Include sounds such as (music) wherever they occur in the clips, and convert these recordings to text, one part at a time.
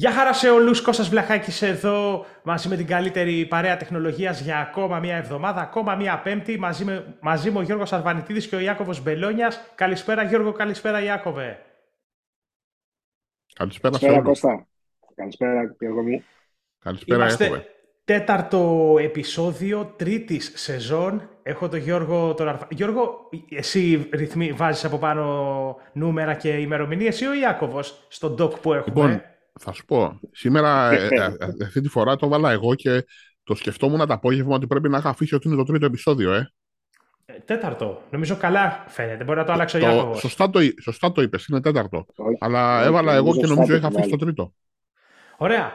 Γεια χαρά σε όλους, Κώστας Βλαχάκης εδώ, μαζί με την καλύτερη παρέα τεχνολογίας για ακόμα μία εβδομάδα, ακόμα μία πέμπτη, μαζί, με, μαζί μου ο Γιώργος Αρβανιτίδης και ο Ιάκωβος Μπελόνιας. Καλησπέρα Γιώργο, καλησπέρα Ιάκωβε. Καλησπέρα, καλησπέρα Κώστα. Καλησπέρα Γιώργο μου. Καλησπέρα Είμαστε Ιάκωβε. τέταρτο επεισόδιο τρίτης σεζόν. Έχω τον Γιώργο τον Αρβα... Γιώργο, εσύ ρυθμί, βάζεις από πάνω νούμερα και ημερομηνίες ή ο Ιάκωβος στον doc που έχουμε; Λοιπόν, θα σου πω. Σήμερα, ε, ε, ε, αυτή τη φορά το βάλα εγώ και το σκεφτόμουν το απόγευμα ότι πρέπει να είχα αφήσει ότι είναι το τρίτο επεισόδιο, ε. Τέταρτο. Νομίζω καλά φαίνεται. Μπορεί να το αλλάξει ο Ιάκωβος. Σωστά το, σωστά το είπες, είναι τέταρτο. Αλλά έβαλα εγώ και νομίζω είχα αφήσει το τρίτο. Ωραία.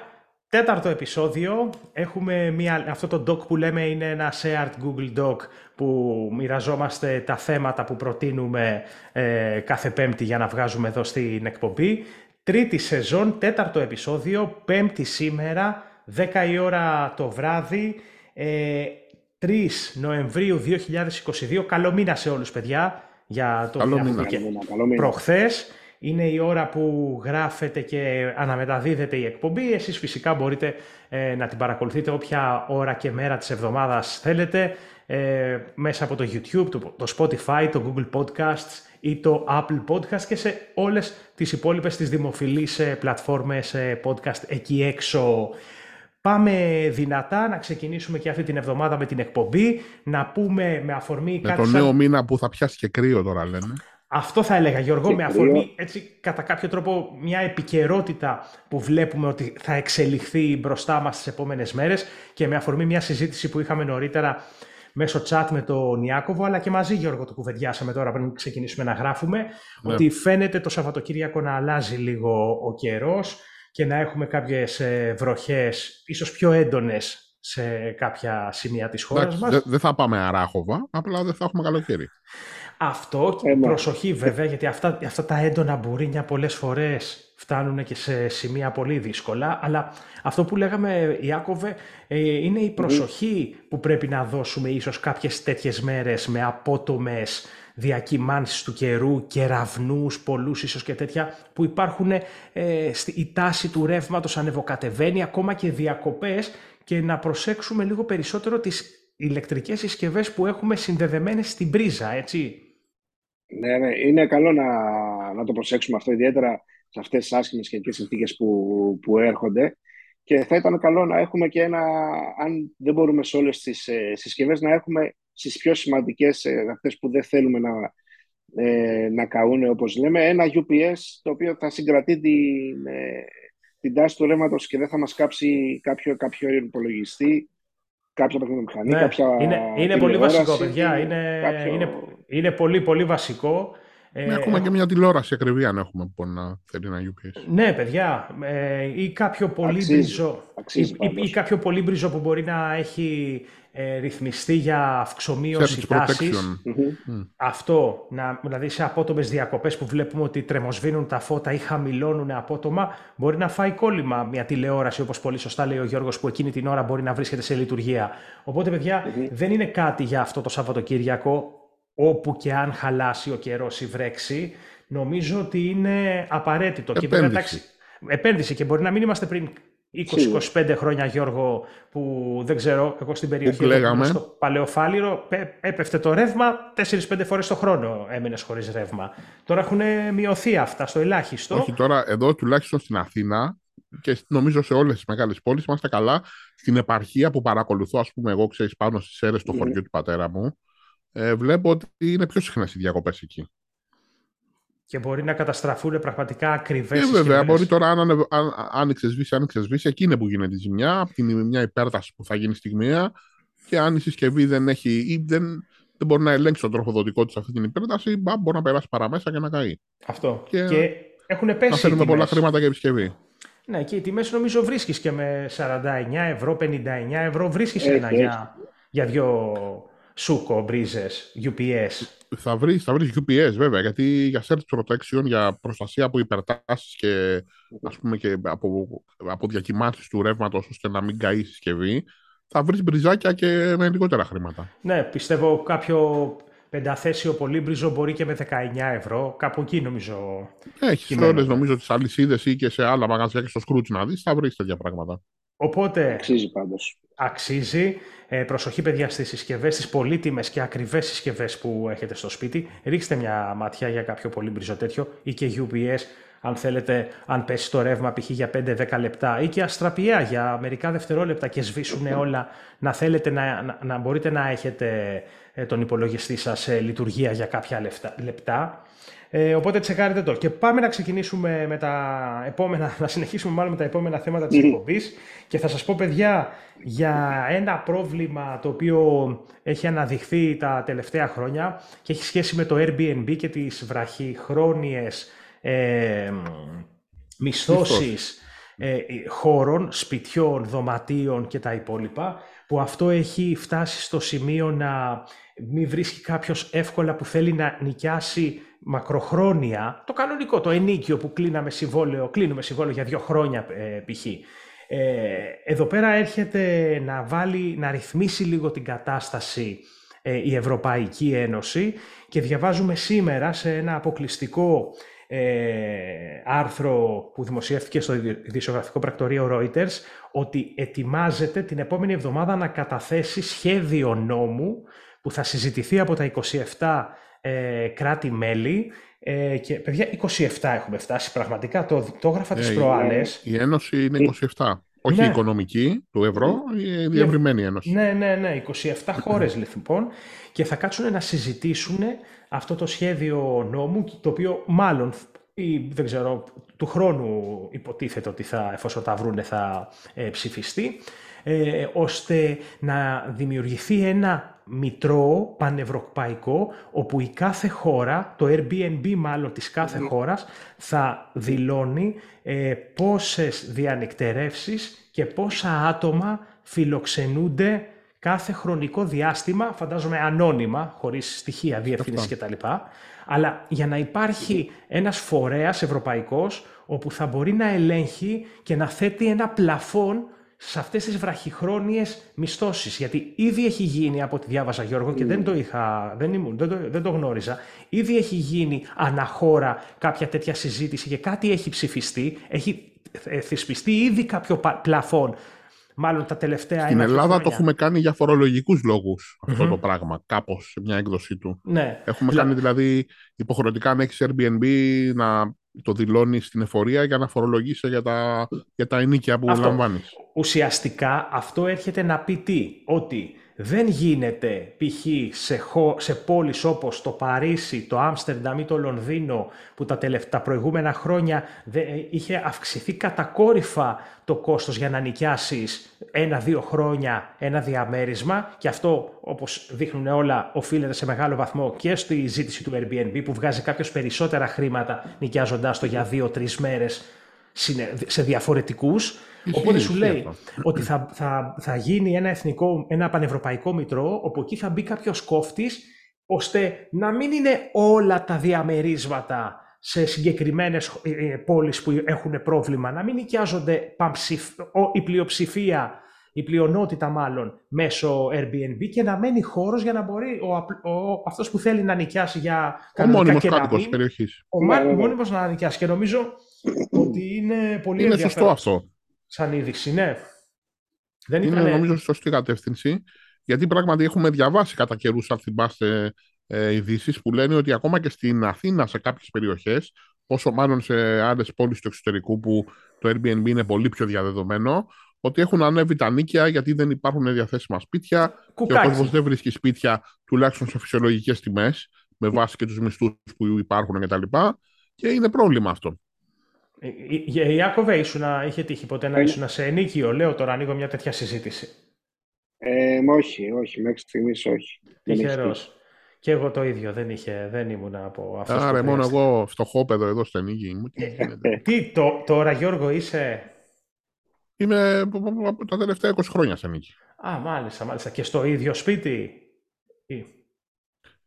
Τέταρτο επεισόδιο. Έχουμε μια, αυτό το doc που λέμε είναι ένα shared Google Doc που μοιραζόμαστε τα θέματα που προτείνουμε ε, κάθε πέμπτη για να βγάζουμε εδώ στην εκπομπή. Τρίτη σεζόν, τέταρτο επεισόδιο, πέμπτη σήμερα, 10 η ώρα το βράδυ, ε, 3 Νοεμβρίου 2022. Καλό μήνα σε όλους, παιδιά, για το καλό μήνα. Και προχθές. Είναι η ώρα που γράφετε και αναμεταδίδεται η εκπομπή. Εσείς φυσικά μπορείτε ε, να την παρακολουθείτε όποια ώρα και μέρα της εβδομάδας θέλετε ε, μέσα από το YouTube, το, το Spotify, το Google Podcasts ή το Apple Podcast και σε όλες τις υπόλοιπες τις δημοφιλείς ε, πλατφόρμες ε, podcast εκεί έξω. Πάμε δυνατά να ξεκινήσουμε και αυτή την εβδομάδα με την εκπομπή, να πούμε με αφορμή με κάτι το νέο μήνα που θα πιάσει και κρύο τώρα λένε. Αυτό θα έλεγα Γιώργο, με αφορμή έτσι κατά κάποιο τρόπο μια επικαιρότητα που βλέπουμε ότι θα εξελιχθεί μπροστά μας τις επόμενες μέρες και με αφορμή μια συζήτηση που είχαμε νωρίτερα μέσω chat με τον Ιάκωβο, αλλά και μαζί Γιώργο το κουβεντιάσαμε τώρα πριν ξεκινήσουμε να γράφουμε, ναι. ότι φαίνεται το Σαββατοκύριακο να αλλάζει λίγο ο καιρός και να έχουμε κάποιες ε, βροχές, ίσως πιο έντονες σε κάποια σημεία της χώρας μας. Δεν θα πάμε αράχοβα, απλά δεν θα έχουμε καλοκαίρι. Αυτό και προσοχή βέβαια, γιατί αυτά, αυτά τα έντονα μπουρίνια πολλές φορές φτάνουν και σε σημεία πολύ δύσκολα, αλλά αυτό που λέγαμε, Ιάκωβε, ε, είναι η προσοχή που πρέπει να δώσουμε ίσως κάποιες τέτοιες μέρες με απότομες διακυμάνσεις του καιρού, κεραυνούς, πολλούς ίσως και τέτοια, που υπάρχουν ε, η τάση του ρεύματος ανεβοκατεβαίνει, ακόμα και διακοπές και να προσέξουμε λίγο περισσότερο τις ηλεκτρικές συσκευές που έχουμε συνδεδεμένες στην πρίζα, έτσι. Ναι, ναι, είναι καλό να, να το προσέξουμε αυτό, ιδιαίτερα σε αυτές τις άσχημες καιρικές συνθήκες που, που έρχονται. Και θα ήταν καλό να έχουμε και ένα, αν δεν μπορούμε σε όλες τις ε, συσκευές, να έχουμε στις πιο σημαντικές, ε, αυτές που δεν θέλουμε να, ε, να καούν, όπως λέμε, ένα UPS το οποίο θα συγκρατεί την, ε, την τάση του ρεύματος και δεν θα μας κάψει κάποιο, κάποιο υπολογιστή, κάποια παιχνιδομηχανή, ναι, κάποια Είναι, είναι πολύ βασικό, παιδιά. Είναι, κάποιο... είναι, είναι πολύ, πολύ βασικό. Ε, ναι, έχουμε και μια τηλεόραση ακριβή αν έχουμε που να θέλει ένα UPS. Ναι, παιδιά. Ε, ή, κάποιο πολύ μπριζο, ή, ή, κάποιο πολύ μπριζο που μπορεί να έχει ε, ρυθμιστεί για αυξομοίωση τάσης. Mm-hmm. Αυτό, να, δηλαδή σε απότομες διακοπές που βλέπουμε ότι τρεμοσβήνουν τα φώτα ή χαμηλώνουν απότομα, μπορεί να φάει κόλλημα μια τηλεόραση, όπως πολύ σωστά λέει ο Γιώργος, που εκείνη την ώρα μπορεί να βρίσκεται σε λειτουργία. Οπότε, δεν είναι κάτι για αυτό το Σαββατοκύριακο όπου και αν χαλάσει ο καιρός ή βρέξει, νομίζω ότι είναι απαραίτητο. Επένδυση. Και επένδυση και μπορεί να μην είμαστε πριν 20-25 χρόνια, Γιώργο, που δεν ξέρω, εγώ στην περιοχή λέγαμε. στο Παλαιοφάλιρο έπεφτε το ρεύμα 4-5 φορές το χρόνο έμεινε χωρίς ρεύμα. Τώρα έχουν μειωθεί αυτά στο ελάχιστο. Όχι, τώρα εδώ τουλάχιστον στην Αθήνα και νομίζω σε όλες τις μεγάλες πόλεις είμαστε καλά. Στην επαρχία που παρακολουθώ, ας πούμε, εγώ ξέρεις πάνω στις αίρες στο χωριό του πατέρα μου, ε, βλέπω ότι είναι πιο συχνές οι διακοπές εκεί. Και μπορεί να καταστραφούν πραγματικά ακριβές. Ε, βέβαια, μπορεί τώρα αν, αν, αν άνοιξες σβήσει, άνοιξες σβήσει, εκεί είναι που γίνεται η ζημιά. Από την μια υπέρταση που θα γίνει στιγμία. Και αν η συσκευή δεν έχει ή δεν, δεν μπορεί να ελέγξει τον τροφοδοτικό της αυτή την υπέρταση, μπα, μπορεί να περάσει παραμέσα και να καεί. Αυτό. Και, και έχουν πέσει. Να θέλουμε πολλά χρήματα για επισκευή. Ναι, και οι τιμές νομίζω βρίσκεις και με 49 ευρώ, 59 ευρώ. Βρίσκεις ένα για, για δύο σούκο, μπρίζε, UPS. Θα βρεις θα βρεις UPS βέβαια, γιατί για search protection, για προστασία από υπερτάσεις και, ας πούμε, και από, από διακυμάνσεις του ρεύματος ώστε να μην καεί η συσκευή, θα βρεις μπριζάκια και με λιγότερα χρήματα. Ναι, πιστεύω κάποιο πενταθέσιο πολύμπριζο μπορεί και με 19 ευρώ. Κάπου εκεί νομίζω. Έχεις όλες νομίζω τις αλυσίδες ή και σε άλλα μαγαζιά και στο Scrooge να δεις, θα βρεις τέτοια πράγματα. Οπότε. Αξίζει πάντως. Αξίζει. Ε, προσοχή, παιδιά, στις συσκευές, στις πολύτιμες και ακριβές συσκευές που έχετε στο σπίτι. Ρίξτε μια ματιά για κάποιο πολύμπριζο τέτοιο ή και UPS αν θέλετε, αν πέσει το ρεύμα π.χ. για 5-10 λεπτά ή και αστραπιά για μερικά δευτερόλεπτα και σβήσουν όλα, να θέλετε να, να, να μπορείτε να έχετε ε, τον υπολογιστή σας σε λειτουργία για κάποια λεπτά. Ε, οπότε τσεκάρετε το. Και πάμε να ξεκινήσουμε με τα επόμενα, (laughs) να συνεχίσουμε μάλλον με τα επόμενα θέματα της εκπομπής. Και θα σας πω παιδιά για ένα πρόβλημα το οποίο έχει αναδειχθεί τα τελευταία χρόνια και έχει σχέση με το Airbnb και τις βραχυχρόνιες ε, μισθώσεις ε, χώρων, σπιτιών, δωματίων και τα υπόλοιπα, που αυτό έχει φτάσει στο σημείο να μην βρίσκει κάποιος εύκολα που θέλει να νοικιάσει μακροχρόνια, το κανονικό, το ενίκιο που κλείναμε συμβόλαιο, κλείνουμε συμβόλαιο για δύο χρόνια ε, π.χ. Ε, εδώ πέρα έρχεται να βάλει, να ρυθμίσει λίγο την κατάσταση ε, η Ευρωπαϊκή Ένωση και διαβάζουμε σήμερα σε ένα αποκλειστικό ε, άρθρο που δημοσιεύτηκε στο ειδησιογραφικό πρακτορείο Reuters ότι ετοιμάζεται την επόμενη εβδομάδα να καταθέσει σχέδιο νόμου που θα συζητηθεί από τα 27 ε, κράτη-μέλη ε, και παιδιά 27 έχουμε φτάσει πραγματικά, το, το έγραφα τις ε, προάλλες. Η Ένωση είναι 27. Όχι ναι. η οικονομική του ευρώ, η διευρυμένη ένωση. Ναι, ναι, ναι. 27 χώρες λοιπόν και θα κάτσουν να συζητήσουν αυτό το σχέδιο νόμου, το οποίο μάλλον ή δεν ξέρω, του χρόνου υποτίθεται ότι θα, εφόσον τα βρούνε θα ε, ψηφιστεί, ε, ώστε να δημιουργηθεί ένα μητρό πανευρωπαϊκό, όπου η κάθε χώρα, το Airbnb μάλλον της κάθε χώρας, θα δηλώνει ε, πόσες διανυκτερεύσεις και πόσα άτομα φιλοξενούνται κάθε χρονικό διάστημα, φαντάζομαι ανώνυμα, χωρίς στοιχεία διεύθυνση κτλ. Αλλά για να υπάρχει ένας φορέας ευρωπαϊκός, όπου θα μπορεί να ελέγχει και να θέτει ένα πλαφόν σε αυτές τις βραχυχρόνιες μισθώσεις. Γιατί ήδη έχει γίνει, από ό,τι διάβαζα Γιώργο και δεν το είχα, δεν, ήμουν, δεν, το, δεν το γνώριζα, ήδη έχει γίνει αναχώρα κάποια τέτοια συζήτηση και κάτι έχει ψηφιστεί, έχει ε, θυσπιστεί ήδη κάποιο πλαφόν Μάλλον τα τελευταία Στην Ελλάδα το έχουμε κάνει για φορολογικούς λόγους αυτό το πράγμα, κάπως σε μια έκδοση του. Ναι. Έχουμε κάνει δηλαδή υποχρεωτικά να έχεις Airbnb να το δηλώνεις στην εφορία για να φορολογήσει για τα, για τα ενίκια που λαμβάνεις. Ουσιαστικά αυτό έρχεται να πει τι, ότι δεν γίνεται π.χ. σε, σε πόλεις όπως το Παρίσι, το Άμστερνταμ ή το Λονδίνο που τα, τελευταία, προηγούμενα χρόνια είχε αυξηθεί κατακόρυφα το κόστος για να νοικιάσεις ένα-δύο χρόνια ένα διαμέρισμα και αυτό όπως δείχνουν όλα οφείλεται σε μεγάλο βαθμό και στη ζήτηση του Airbnb που βγάζει κάποιος περισσότερα χρήματα νοικιάζοντάς το για δύο-τρεις μέρες σε διαφορετικούς Οπότε σου λέει ότι θα, θα, θα γίνει ένα, εθνικό, ένα πανευρωπαϊκό μητρό, όπου εκεί θα μπει κάποιος κόφτης, ώστε να μην είναι όλα τα διαμερίσματα σε συγκεκριμένες ε, ε, πόλεις που έχουν πρόβλημα, να μην νοικιάζονται η πλειοψηφία, η πλειονότητα μάλλον, μέσω Airbnb και να μένει χώρος για να μπορεί ο, ο, αυτός που θέλει να νοικιάσει για ο μόνιμος κάτοικος περιοχής. Ο ναι, μόνιμος να νοικιάσει. Και νομίζω ότι είναι πολύ Είναι σωστό αυτό σαν είδηση, ναι. Δεν είναι νομίζω σωστή κατεύθυνση, γιατί πράγματι έχουμε διαβάσει κατά καιρούς, αν θυμάστε, ε, ειδήσεις που λένε ότι ακόμα και στην Αθήνα σε κάποιες περιοχές, όσο μάλλον σε άλλες πόλεις του εξωτερικού που το Airbnb είναι πολύ πιο διαδεδομένο, ότι έχουν ανέβει τα νίκια γιατί δεν υπάρχουν διαθέσιμα σπίτια και ο κόσμος δεν βρίσκει σπίτια τουλάχιστον σε φυσιολογικές τιμές, με βάση και τους μισθούς που υπάρχουν κτλ. Και, και είναι πρόβλημα αυτό. Ε, ε, Ιάκωβε, ήσουνα, είχε τύχει ποτέ να ήσουν σε ενίκιο; Λέω τώρα, ανοίγω μια τέτοια συζήτηση. Ε, όχι, όχι. Μέχρι στιγμής όχι. Τυχερός. Και εγώ το ίδιο. Δεν, είχε, δεν ήμουν από αυτό. Άρα, μόνο εγώ φτωχόπεδο εδώ στο ενίκη μου. Τι, το, τώρα Γιώργο είσαι... Είμαι τα τελευταία 20 χρόνια σε νίκη. Α, μάλιστα, μάλιστα. Και στο ίδιο σπίτι;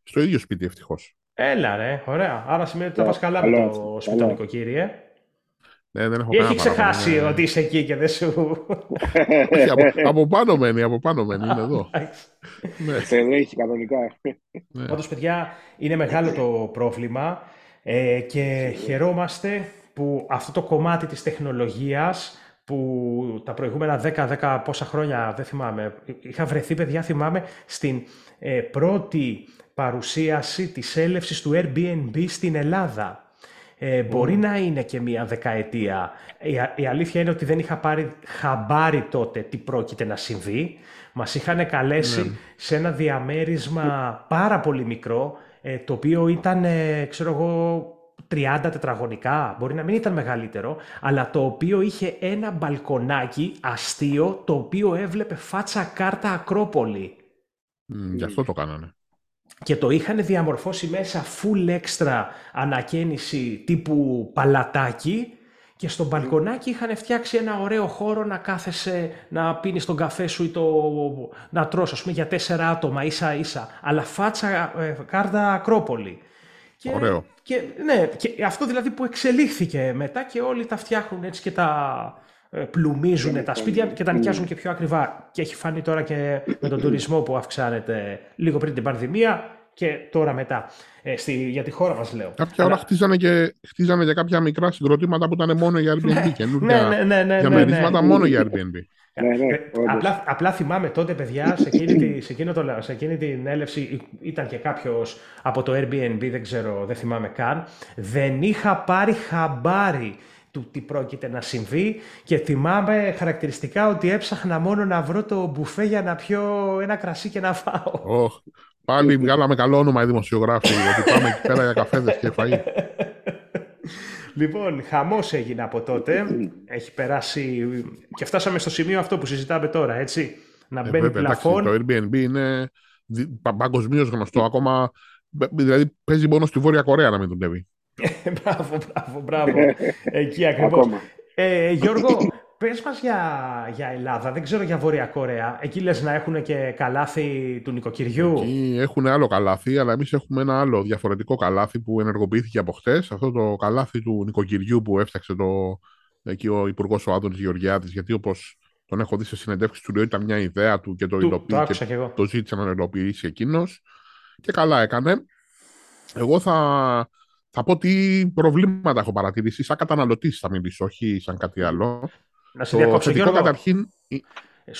Στο ίδιο σπίτι, ευτυχώς. Έλα ρε, ωραία. Άρα σημαίνει ότι τα πας καλά με το σπιτικό, κύριε. Ναι, δεν έχω Ή έχει ξεχάσει ναι. ότι είσαι εκεί και δεν σου. (laughs) Όχι, από, από πάνω μένει, από πάνω μένει, είναι εδώ. (laughs) ναι. έχει κανονικά. Ναι. Πάντως, παιδιά, είναι μεγάλο το πρόβλημα ε, και χαιρόμαστε που αυτό το κομμάτι της τεχνολογίας που τα προηγούμενα 10-10 πόσα χρόνια, δεν θυμάμαι, είχα βρεθεί, παιδιά, θυμάμαι, στην ε, πρώτη παρουσίαση της έλευσης του Airbnb στην Ελλάδα. Ε, μπορεί να είναι και μία δεκαετία. Η, αλήθεια είναι ότι δεν είχα πάρει χαμπάρι τότε τι πρόκειται να συμβεί. Μας είχαν καλέσει ναι. σε ένα διαμέρισμα πάρα πολύ μικρό, ε, το οποίο ήταν, ε, ξέρω εγώ, 30 τετραγωνικά, μπορεί να μην ήταν μεγαλύτερο, αλλά το οποίο είχε ένα μπαλκονάκι αστείο, το οποίο έβλεπε φάτσα κάρτα Ακρόπολη. Mm, γι' αυτό το κάνανε. Και το είχαν διαμορφώσει μέσα full extra ανακαίνιση τύπου παλατάκι και στο μπαλκονάκι είχαν φτιάξει ένα ωραίο χώρο να κάθεσαι να πίνεις τον καφέ σου ή το, να τρως, ας πούμε, για τέσσερα άτομα ίσα ίσα. Αλλά φάτσα ε, κάρτα Ακρόπολη. Και, Ωραίο. Και, ναι, και αυτό δηλαδή που εξελίχθηκε μετά και όλοι τα φτιάχνουν έτσι και τα ε, πλουμίζουν τα σπίτια και τα νοικιάζουν και πιο ακριβά. Και έχει φανεί τώρα και με τον τουρισμό που αυξάνεται λίγο πριν την πανδημία και τώρα μετά. Ε, στη, για τη χώρα μας λέω. Κάποια ώρα χτίζανε και, χτίζανε και κάποια μικρά συγκροτήματα που ήταν μόνο για Airbnb. ναι, καινούργια, ναι, ναι, ναι, για ναι, μερίσματα μόνο για Airbnb. Ναι, ναι, ε, απλά, απλά θυμάμαι τότε, παιδιά, σε εκείνη, τη, σε, εκείνο το, σε εκείνη την έλευση ήταν και κάποιος από το Airbnb, δεν ξέρω, δεν θυμάμαι καν. Δεν είχα πάρει χαμπάρι του τι πρόκειται να συμβεί και θυμάμαι χαρακτηριστικά ότι έψαχνα μόνο να βρω το μπουφέ για να πιω ένα κρασί και να φάω. Oh, πάλι βγάλαμε καλό όνομα οι δημοσιογράφοι, γιατί πάμε εκεί πέρα για καφέδες και φαΐ. Λοιπόν, χαμός έγινε από τότε. Έχει περάσει και φτάσαμε στο σημείο αυτό που συζητάμε τώρα, έτσι. Να ε, μπαίνει πλαφόν. το Airbnb είναι παγκοσμίως γνωστό. Ακόμα, δηλαδή παίζει μόνο στη Βόρεια Κορέα να μην δουλεύει. Μπράβο, μπράβο, μπράβο. Εκεί ακριβώς. Ε, Γιώργο, Πες μας για, για Ελλάδα, δεν ξέρω για Βόρεια Κορέα. Εκεί λες να έχουν και καλάθι του νοικοκυριού. Εκεί έχουν άλλο καλάθι, αλλά εμείς έχουμε ένα άλλο διαφορετικό καλάθι που ενεργοποιήθηκε από χτε. Αυτό το καλάθι του νοικοκυριού που έφτιαξε το, εκεί ο Υπουργός ο Άδωνης Γεωργιάδης. Γιατί όπως τον έχω δει σε συνεντεύξεις του, ήταν μια ιδέα του και το υλοποίησε. Και, το ζήτησε να υλοποιήσει εκείνος. Και καλά έκανε. Εγώ θα, θα πω τι προβλήματα έχω παρατηρήσει. Σαν καταναλωτής θα μιλήσω, όχι σαν κάτι άλλο. Να σε διακόψω, Γιώργο. Καταρχήν...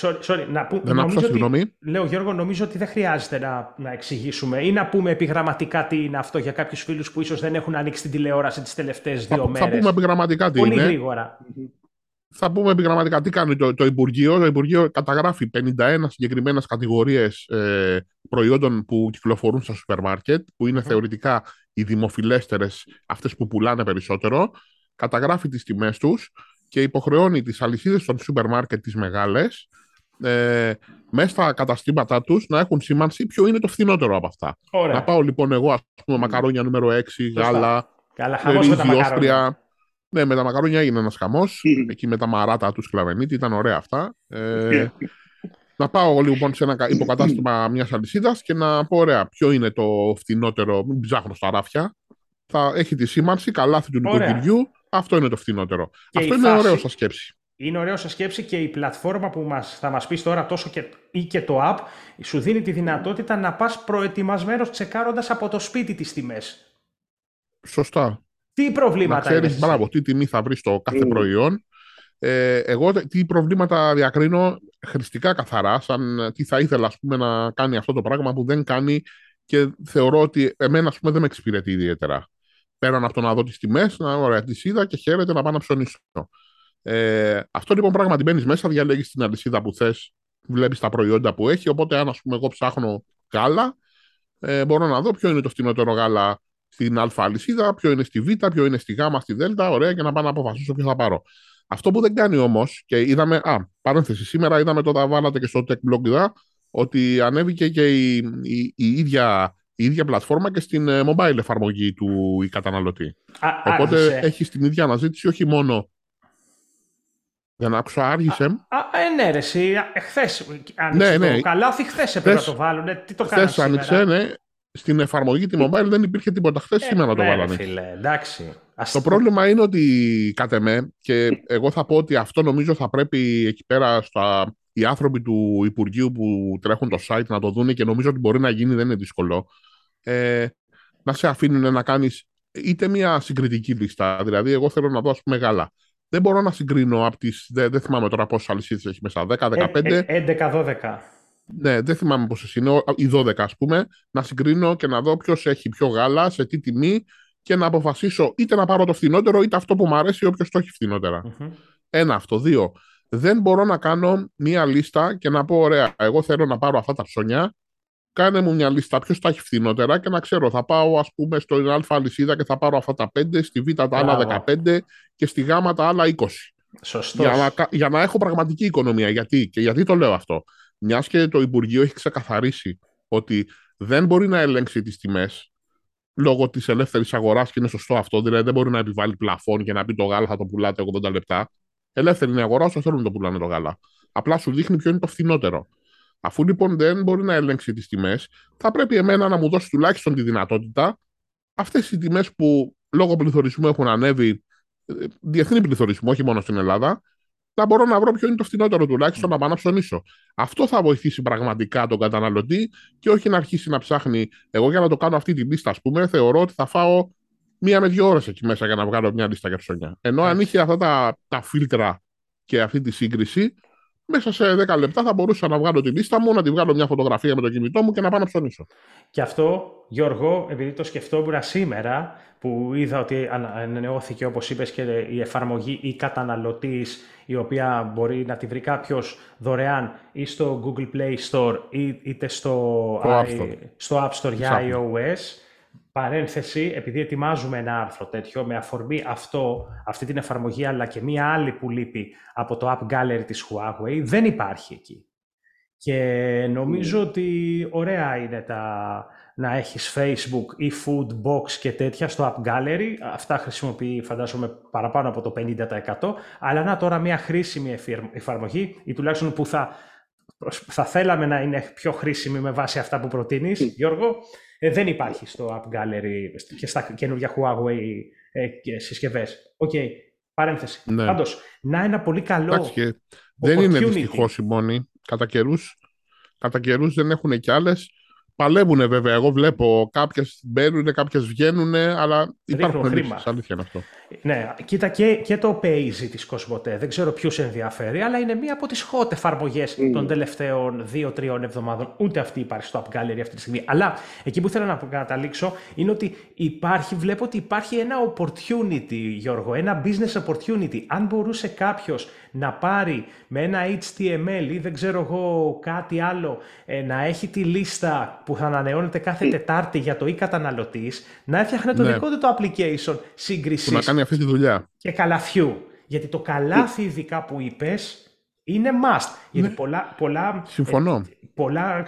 Sorry, sorry. Να που, δεν νομίζω ότι, λέω Γιώργο, νομίζω ότι δεν χρειάζεται να, να εξηγήσουμε ή να πούμε επιγραμματικά τι είναι αυτό για κάποιους φίλους που ίσως δεν έχουν ανοίξει την τηλεόραση τις τελευταίες δύο μέρες. Θα πούμε επιγραμματικά τι Πολύ είναι. Πολύ γρήγορα. Θα πούμε επιγραμματικά τι κάνει το, το Υπουργείο. Το Υπουργείο καταγράφει 51 συγκεκριμένες κατηγορίες ε, προϊόντων που κυκλοφορούν στα σούπερ μάρκετ, που είναι θεωρητικά οι δημοφιλέστερες, αυτές που πουλάνε περισσότερο. Καταγράφει τις τιμές τους και υποχρεώνει τις αλυσίδες των σούπερ μάρκετ τις μεγάλες ε, μέσα στα καταστήματά τους να έχουν σήμανση ποιο είναι το φθηνότερο από αυτά. Ωραία. Να πάω λοιπόν εγώ, ας πούμε, μακαρόνια νούμερο 6, γάλα, Καλά, χαμός με τα μακαρόνια. Ναι, με τα μακαρόνια έγινε ένας χαμός. Εκεί με τα μαράτα τους Σκλαβενίτη, ήταν ωραία αυτά. Ε, (laughs) να πάω λοιπόν σε ένα υποκατάστημα μιας αλυσίδας και να πω: Ωραία, ποιο είναι το φθηνότερο. Μην ψάχνω στα ράφια. Θα έχει τη σήμανση, καλάθι του νοικοκυριού, αυτό είναι το φθηνότερο. Αυτό είναι ωραίο σαν σκέψη. Είναι ωραίο σαν σκέψη και η πλατφόρμα που μας, θα μας πεις τώρα τόσο και, ή και το app σου δίνει τη δυνατότητα να πας προετοιμασμένος τσεκάροντας από το σπίτι τις τιμές. Σωστά. Τι προβλήματα να ξέρεις, μπράβο, τι τιμή θα βρεις στο κάθε προϊόν. Ε, εγώ τι προβλήματα διακρίνω χρηστικά καθαρά, σαν τι θα ήθελα ας πούμε, να κάνει αυτό το πράγμα που δεν κάνει και θεωρώ ότι εμένα ας πούμε, δεν με εξυπηρετεί ιδιαίτερα πέραν από το να δω τις τιμές, να ωραία, τις είδα και χαίρεται να πάω να ψωνίσω. Ε, αυτό λοιπόν πράγματι μπαίνεις μέσα, διαλέγεις την αλυσίδα που θες, βλέπεις τα προϊόντα που έχει. Οπότε, αν ας πούμε, εγώ ψάχνω γάλα, ε, μπορώ να δω ποιο είναι το φτηνότερο γάλα στην Α αλυσίδα, ποιο είναι στη Β, ποιο είναι στη Γ, στη Δ, ωραία, και να πάω να αποφασίσω ποιο θα πάρω. Αυτό που δεν κάνει όμως, και είδαμε, α, παρένθεση, σήμερα είδαμε το βάλατε και στο Tech Blog, ότι ανέβηκε και η, η, η ίδια η ίδια πλατφόρμα και στην ε, mobile εφαρμογή του η καταναλωτή. Α, Οπότε άργησε. έχει την ίδια αναζήτηση όχι μόνο. Δεν άκουσα, άργησε. Α, ε, ναι, ρε, εσύ, χθες άνοιξε ναι, ναι. το καλάθι, χθες έπρεπε να το βάλουν. Τι το κάνεις άνοιξε, ναι. Στην εφαρμογή τη mobile δεν υπήρχε τίποτα. Χθες σήμερα το ναι, βάλανε. Φίλε, εντάξει. Το πρόβλημα είναι ότι κατ' εμέ, και εγώ θα πω ότι αυτό νομίζω θα πρέπει εκεί πέρα στα, οι άνθρωποι του Υπουργείου που τρέχουν το site να το δουν και νομίζω ότι μπορεί να γίνει, δεν είναι δύσκολο. Ε, να σε αφήνουν να κάνεις είτε μια συγκριτική λίστα. Δηλαδή, εγώ θέλω να δω, ας πούμε, γάλα. Δεν μπορώ να συγκρίνω από τι. Δεν, δεν θυμάμαι τώρα πόσε αλυσίδε έχει μέσα. 10, 15. 11-12. Ναι, δεν θυμάμαι πόσες είναι, οι 12 ας πούμε, να συγκρίνω και να δω ποιος έχει πιο γάλα, σε τι τιμή και να αποφασίσω είτε να πάρω το φθηνότερο είτε αυτό που μου αρέσει όποιος το έχει φθηνότερα. Mm-hmm. Ένα αυτό. Δύο. Δεν μπορώ να κάνω μία λίστα και να πω: Ωραία, εγώ θέλω να πάρω αυτά τα ψώνια. Κάνε μου μια λίστα ποιος τα έχει φθηνότερα και να ξέρω, θα πάω ας πούμε στο Α αλυσίδα και θα πάρω αυτά τα 5, στη Β τα άλλα 15 και στη Γ τα άλλα 20. Σωστός. Για να, για να έχω πραγματική οικονομία. Γιατί, και γιατί το λέω αυτό. Μιας και το Υπουργείο έχει ξεκαθαρίσει ότι δεν μπορεί να ελέγξει τις τιμές λόγω της ελεύθερης αγοράς και είναι σωστό αυτό. Δηλαδή δεν μπορεί να επιβάλλει πλαφόν και να πει το γάλα θα το πουλάτε 80 λεπτά. Ελεύθερη είναι η αγορά, όσο θέλουν να το πουλάνε το γάλα. Απλά σου δείχνει ποιο είναι το φθηνότερο. Αφού λοιπόν δεν μπορεί να ελέγξει τις τιμές, θα πρέπει εμένα να μου δώσει τουλάχιστον τη δυνατότητα αυτές οι τιμές που λόγω πληθωρισμού έχουν ανέβει, ε, διεθνή πληθωρισμό, όχι μόνο στην Ελλάδα, να μπορώ να βρω ποιο είναι το φθηνότερο τουλάχιστον να πάω να ψωνίσω. Αυτό θα βοηθήσει πραγματικά τον καταναλωτή και όχι να αρχίσει να ψάχνει. Εγώ για να το κάνω αυτή τη λίστα, ας πούμε, θεωρώ ότι θα φάω μία με δύο ώρες εκεί μέσα για να βγάλω μια λίστα για ψώνια. Ενώ αν είχε αυτά τα, τα φίλτρα και αυτή τη σύγκριση, μέσα σε 10 λεπτά θα μπορούσα να βγάλω τη λίστα μου, να τη βγάλω μια φωτογραφία με το κινητό μου και να πάω να ψωνίσω. Και αυτό, Γιώργο, επειδή το σκεφτόμουν σήμερα, που είδα ότι ανανεώθηκε, όπως είπες, και η εφαρμογή ή καταναλωτής, η οποία μπορεί να τη βρει κάποιος δωρεάν ή στο Google Play Store ή, είτε στο, App στο App Store για iOS. Παρένθεση, επειδή ετοιμάζουμε ένα άρθρο τέτοιο με αφορμή αυτό, αυτή την εφαρμογή, αλλά και μία άλλη που λείπει από το App Gallery της Huawei, δεν υπάρχει εκεί. Και νομίζω ότι ωραία είναι τα, να έχεις Facebook ή Food Box και τέτοια στο App Gallery. Αυτά χρησιμοποιεί φαντάζομαι παραπάνω από το 50%. Αλλά να τώρα μια χρήσιμη εφαρμογή ή τουλάχιστον που θα, θα θέλαμε να είναι πιο χρήσιμη με βάση αυτά που προτείνεις, Γιώργο, ε, δεν υπάρχει στο App Gallery και στα καινούργια Huawei ε, συσκευές. OK, okay. παρένθεση. Ναι. Πάντως, να ένα πολύ καλό Δεν είναι δυστυχώς η μόνη. Κατά καιρούς, κατά καιρούς δεν έχουν κι άλλες. Παλεύουν βέβαια. Εγώ βλέπω κάποιες μπαίνουν, κάποιες βγαίνουν, αλλά υπάρχουν λύσεις. Αλήθεια είναι αυτό. Ναι, κοίτα και, και το Paisy της Κοσμοτέ. Δεν ξέρω ποιους ενδιαφέρει, αλλά είναι μία από τις hot εφαρμογές mm. των τελευταίων δύο-τριών εβδομάδων. Ούτε αυτή υπάρχει στο App Gallery αυτή τη στιγμή. Αλλά εκεί που θέλω να καταλήξω είναι ότι υπάρχει, βλέπω ότι υπάρχει ένα opportunity, Γιώργο, ένα business opportunity. Αν μπορούσε κάποιος να πάρει με ένα HTML ή δεν ξέρω εγώ κάτι άλλο, ε, να έχει τη λίστα που θα ανανεώνεται κάθε mm. Τετάρτη για το e-καταναλωτής, να έφτιαχνε το ναι. δικό του το application σύγκρισης. Να κάνει αυτή τη δουλειά. Και καλαθιού. Γιατί το καλάθι, ειδικά που είπες, είναι must. Γιατί ναι. πολλά, πολλά, Συμφωνώ. Ε, πολλά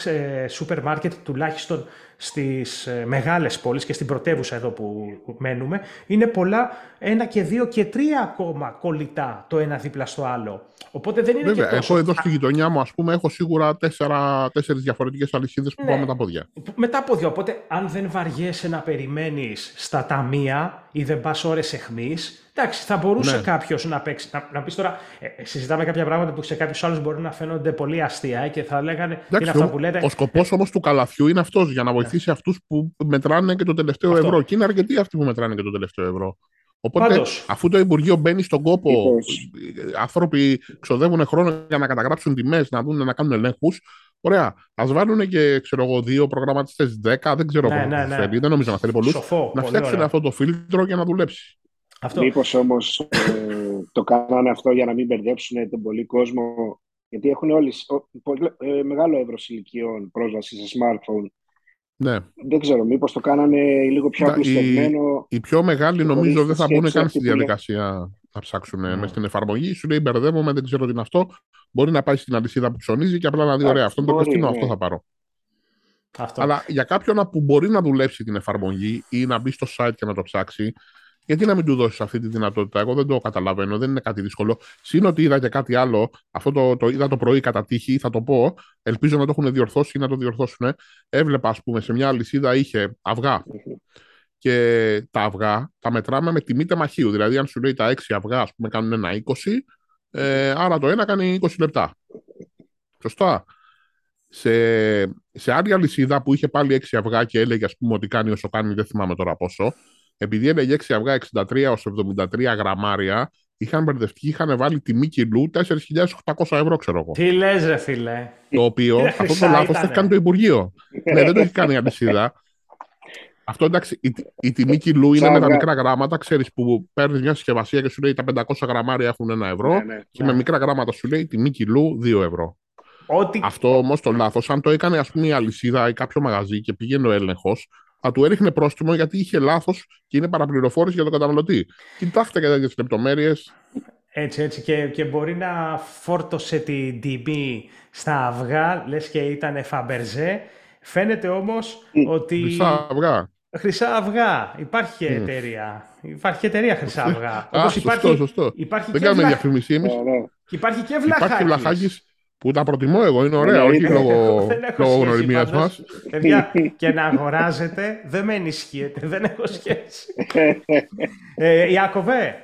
σούπερ μάρκετ, τουλάχιστον στις ε, μεγάλες πόλεις και στην πρωτεύουσα εδώ που μένουμε, είναι πολλά ένα και δύο και τρία ακόμα κολλητά το ένα δίπλα στο άλλο. Οπότε δεν είναι Βέβαια, και τόσο... εγώ εδώ στη γειτονιά μου, ας πούμε, έχω σίγουρα τέσσερα, τέσσερις διαφορετικές αλυσίδες που ναι. πάω με τα πόδια. Με τα πόδια, οπότε αν δεν βαριέσαι να περιμένεις στα ταμεία ή δεν πας ώρες εχμής, Εντάξει, θα μπορούσε ναι. κάποιος να παίξει. Να, να πεις τώρα, ε, συζητάμε κάποια πράγματα που σε κάποιους άλλους μπορεί να φαίνονται πολύ αστεία και θα λέγανε. Εντάξει, είναι αυτά που λέτε. Ο σκοπός όμως του καλαθιού είναι αυτός, για να βοηθήσει ναι. αυτούς που μετράνε και το τελευταίο αυτό. ευρώ. Και είναι αρκετοί αυτοί που μετράνε και το τελευταίο ευρώ. Οπότε, Πάντως. αφού το Υπουργείο μπαίνει στον κόπο, οι άνθρωποι ξοδεύουν χρόνο για να καταγράψουν τιμές, να δουν να κάνουν ελέγχους. Ωραία. Α βάλουν και ξέρω εγώ, δύο προγραμματιστές, δέκα, δεν ξέρω ναι, ναι, ναι. θέλει. Δεν νομίζω να θέλει πολλούς. Να φτιάξουν αυτό το φίλτρο για να δουλέψει. Αυτό. Μήπως όμως ε, το κάνανε αυτό για να μην μπερδέψουν τον πολύ κόσμο, γιατί έχουν όλοι ε, μεγάλο εύρος ηλικιών πρόσβαση σε smartphone. Ναι. Δεν ξέρω, μήπως το κάνανε λίγο πιο απλουστευμένο. Οι, οι πιο μεγάλοι νομίζω δεν θα μπουν καν στη διαδικασία να ψάξουν mm. στην εφαρμογή. Σου λέει μπερδεύομαι, δεν ξέρω τι είναι αυτό. Μπορεί να πάει στην αλυσίδα που ψωνίζει και απλά να δει: Ωραία, αυτό είναι το πιο αυτό θα πάρω. Αυτό. Αλλά για κάποιον που μπορεί να δουλέψει την εφαρμογή ή να μπει στο site και να το ψάξει, γιατί να μην του δώσεις αυτή τη δυνατότητα; Εγώ δεν το καταλαβαίνω, δεν είναι κάτι δύσκολο. Συν ότι είδα και κάτι άλλο, αυτό το, το είδα το πρωί κατά τύχη, θα το πω, ελπίζω να το έχουν διορθώσει ή να το διορθώσουν. Έβλεπα, ας πούμε, σε μια αλυσίδα είχε αυγά. Και τα αυγά τα μετράμε με τιμή τεμαχίου. Δηλαδή, αν σου λέει τα 6 αυγά, ας πούμε, κάνουν ένα 20, ε, άρα το ένα κάνει 20 λεπτά. Σωστά. Σε, σε άλλη αλυσίδα που είχε πάλι 6 αυγά και έλεγε ας πούμε ότι κάνει όσο κάνει, δεν θυμάμαι τώρα πόσο, επειδή έλεγε 6 αυγά 63 έως 73 γραμμάρια, είχαν μπερδευτεί, είχαν βάλει τιμή κιλού 4.800 ευρώ, ξέρω εγώ. Τι λες ρε φίλε. Το οποίο αυτό το λάθος το έχει κάνει το Υπουργείο. ναι, δεν το έχει κάνει η αλυσίδα. Αυτό εντάξει, η, η τιμή κιλού είναι με τα μικρά γράμματα. Ξέρεις που παίρνεις μια συσκευασία και σου λέει τα 500 γραμμάρια έχουν 1 ευρώ. Ναι, ναι, και με ναι. μικρά γράμματα σου λέει τιμή κιλού 2 ευρώ. Ότι... Αυτό όμως το λάθος, αν το έκανε ας πούμε η αλυσίδα ή κάποιο μαγαζί και πήγαινε ο έλεγχος, θα του έριχνε πρόστιμο γιατί είχε λάθος και είναι παραπληροφόρηση για τον καταναλωτή. Κοιτάξτε και τέτοιες λεπτομέρειες. Έτσι, έτσι. Και, και μπορεί να φόρτωσε την τιμή στα αυγά, λες και ήταν φαμπερζέ. Φαίνεται όμως ότι... Χρυσά αυγά. Χρυσά αυγά. Υπάρχει mm. εταιρεία. Υπάρχει εταιρεία χρυσά αυγά. Α, σωστό, υπάρχει, σωστό. Υπάρχει Δεν κάνουμε διαφήμιση εμείς. Και υπάρχει και βλαχάκης. Υπάρχει βλαχάκης που τα προτιμώ εγώ, είναι ωραία, όχι λόγω, λόγω γνωριμίας μας. Παιδιά, και να αγοράζετε, δεν με ενισχύετε, δεν έχω σχέση. (laughs) ε, Ιάκωβε,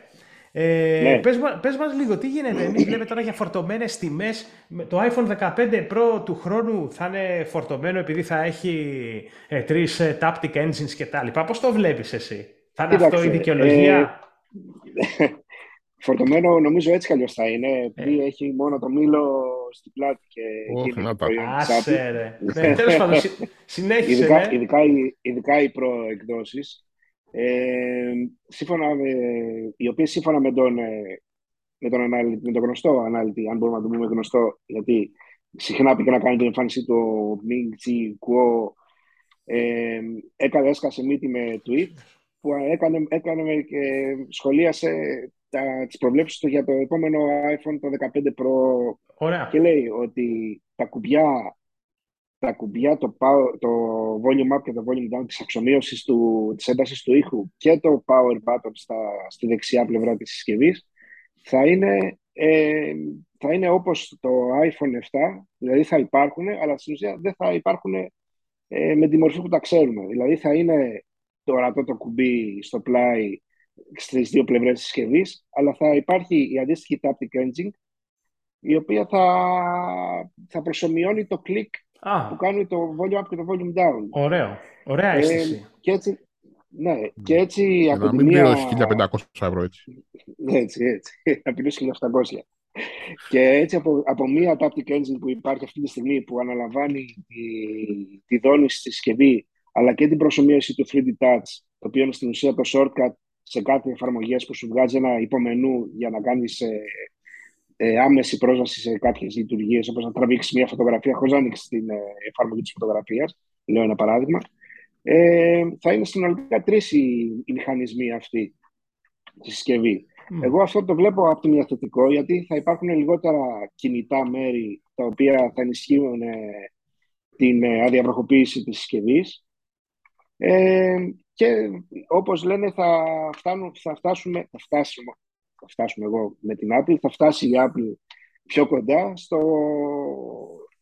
ε, ναι. πες, πες μας λίγο, τι γίνεται, εμείς λέμε τώρα για φορτωμένες τιμές, το iPhone 15 Pro του χρόνου θα είναι φορτωμένο επειδή θα έχει ε, τρεις ε, Taptic Engines και τα λοιπά. Πώς το βλέπεις εσύ, θα είναι αυτό η δικαιολογία; Ε, (laughs) φορτωμένο νομίζω έτσι κι θα είναι, επειδή έχει μόνο το μήλο στην πλάτη και oh, να τα Άσε ρε. ναι, τέλος πάντων, συνέχισε. Ειδικά, ναι. ειδικά, οι, ειδικά οι προεκδόσεις, ε, σύμφωνα με, οι οποίες σύμφωνα με τον, ε, με τον, ανάλυτη, με τον γνωστό ανάλυτη, αν μπορούμε να το πούμε γνωστό, γιατί συχνά πήγε να κάνει την εμφάνιση του Ming Chi Kuo, ε, έκανε, έσκασε μύτη με tweet που έκανε, έκανε και σχολίασε τα, τις προβλέψεις του για το επόμενο iPhone το 15 Pro Ωραία. και λέει ότι τα κουμπιά, τα κουμπιά το, το volume up και το volume down της αξιομείωσης του, της έντασης του ήχου και το power button στα, στη δεξιά πλευρά της συσκευής θα είναι, ε, θα είναι όπως το iPhone 7, δηλαδή θα υπάρχουν, αλλά στην ουσία δεν θα υπάρχουν ε, με τη μορφή που τα ξέρουμε. Δηλαδή θα είναι το ορατό το κουμπί στο πλάι στις δύο πλευρές της συσκευή, αλλά θα υπάρχει η αντίστοιχη Taptic Engine, η οποία θα, θα προσωμιώνει το κλικ που κάνει το volume up και το volume down. Ωραίο. Ωραία ε, αίσθηση. Ε, και έτσι, ναι, και έτσι Για να μην μία... 1500 ευρώ έτσι. Έτσι, έτσι. (laughs) Να πληρώσεις 1700. Και έτσι από, από μία Taptic Engine που υπάρχει αυτή τη στιγμή που αναλαμβάνει τη, τη δόνηση στη συσκευή αλλά και την προσωμείωση του 3D Touch, το οποίο είναι στην ουσία το shortcut σε κάτι εφαρμογές που σου βγάζει ένα υπομενού για να κάνεις ε, ε, άμεση πρόσβαση σε κάποιες λειτουργίες, όπως να τραβήξεις μια φωτογραφία χωρίς να ανοίξεις την ε, εφαρμογή της φωτογραφίας, λέω ένα παράδειγμα. Ε, θα είναι συνολικά τρεις οι, οι μηχανισμοί αυτοί στη συσκευή. Εγώ αυτό το βλέπω από τη μια θετικό, γιατί θα υπάρχουν λιγότερα κινητά μέρη τα οποία θα ενισχύουν ε, την ε, αδιαβροχοποίηση της συσκευής. Ε, και όπως λένε θα, φτάνουν, θα, φτάσουμε, θα, φτάσουμε, θα φτάσουμε εγώ με την Apple, θα φτάσει η Apple πιο κοντά στο,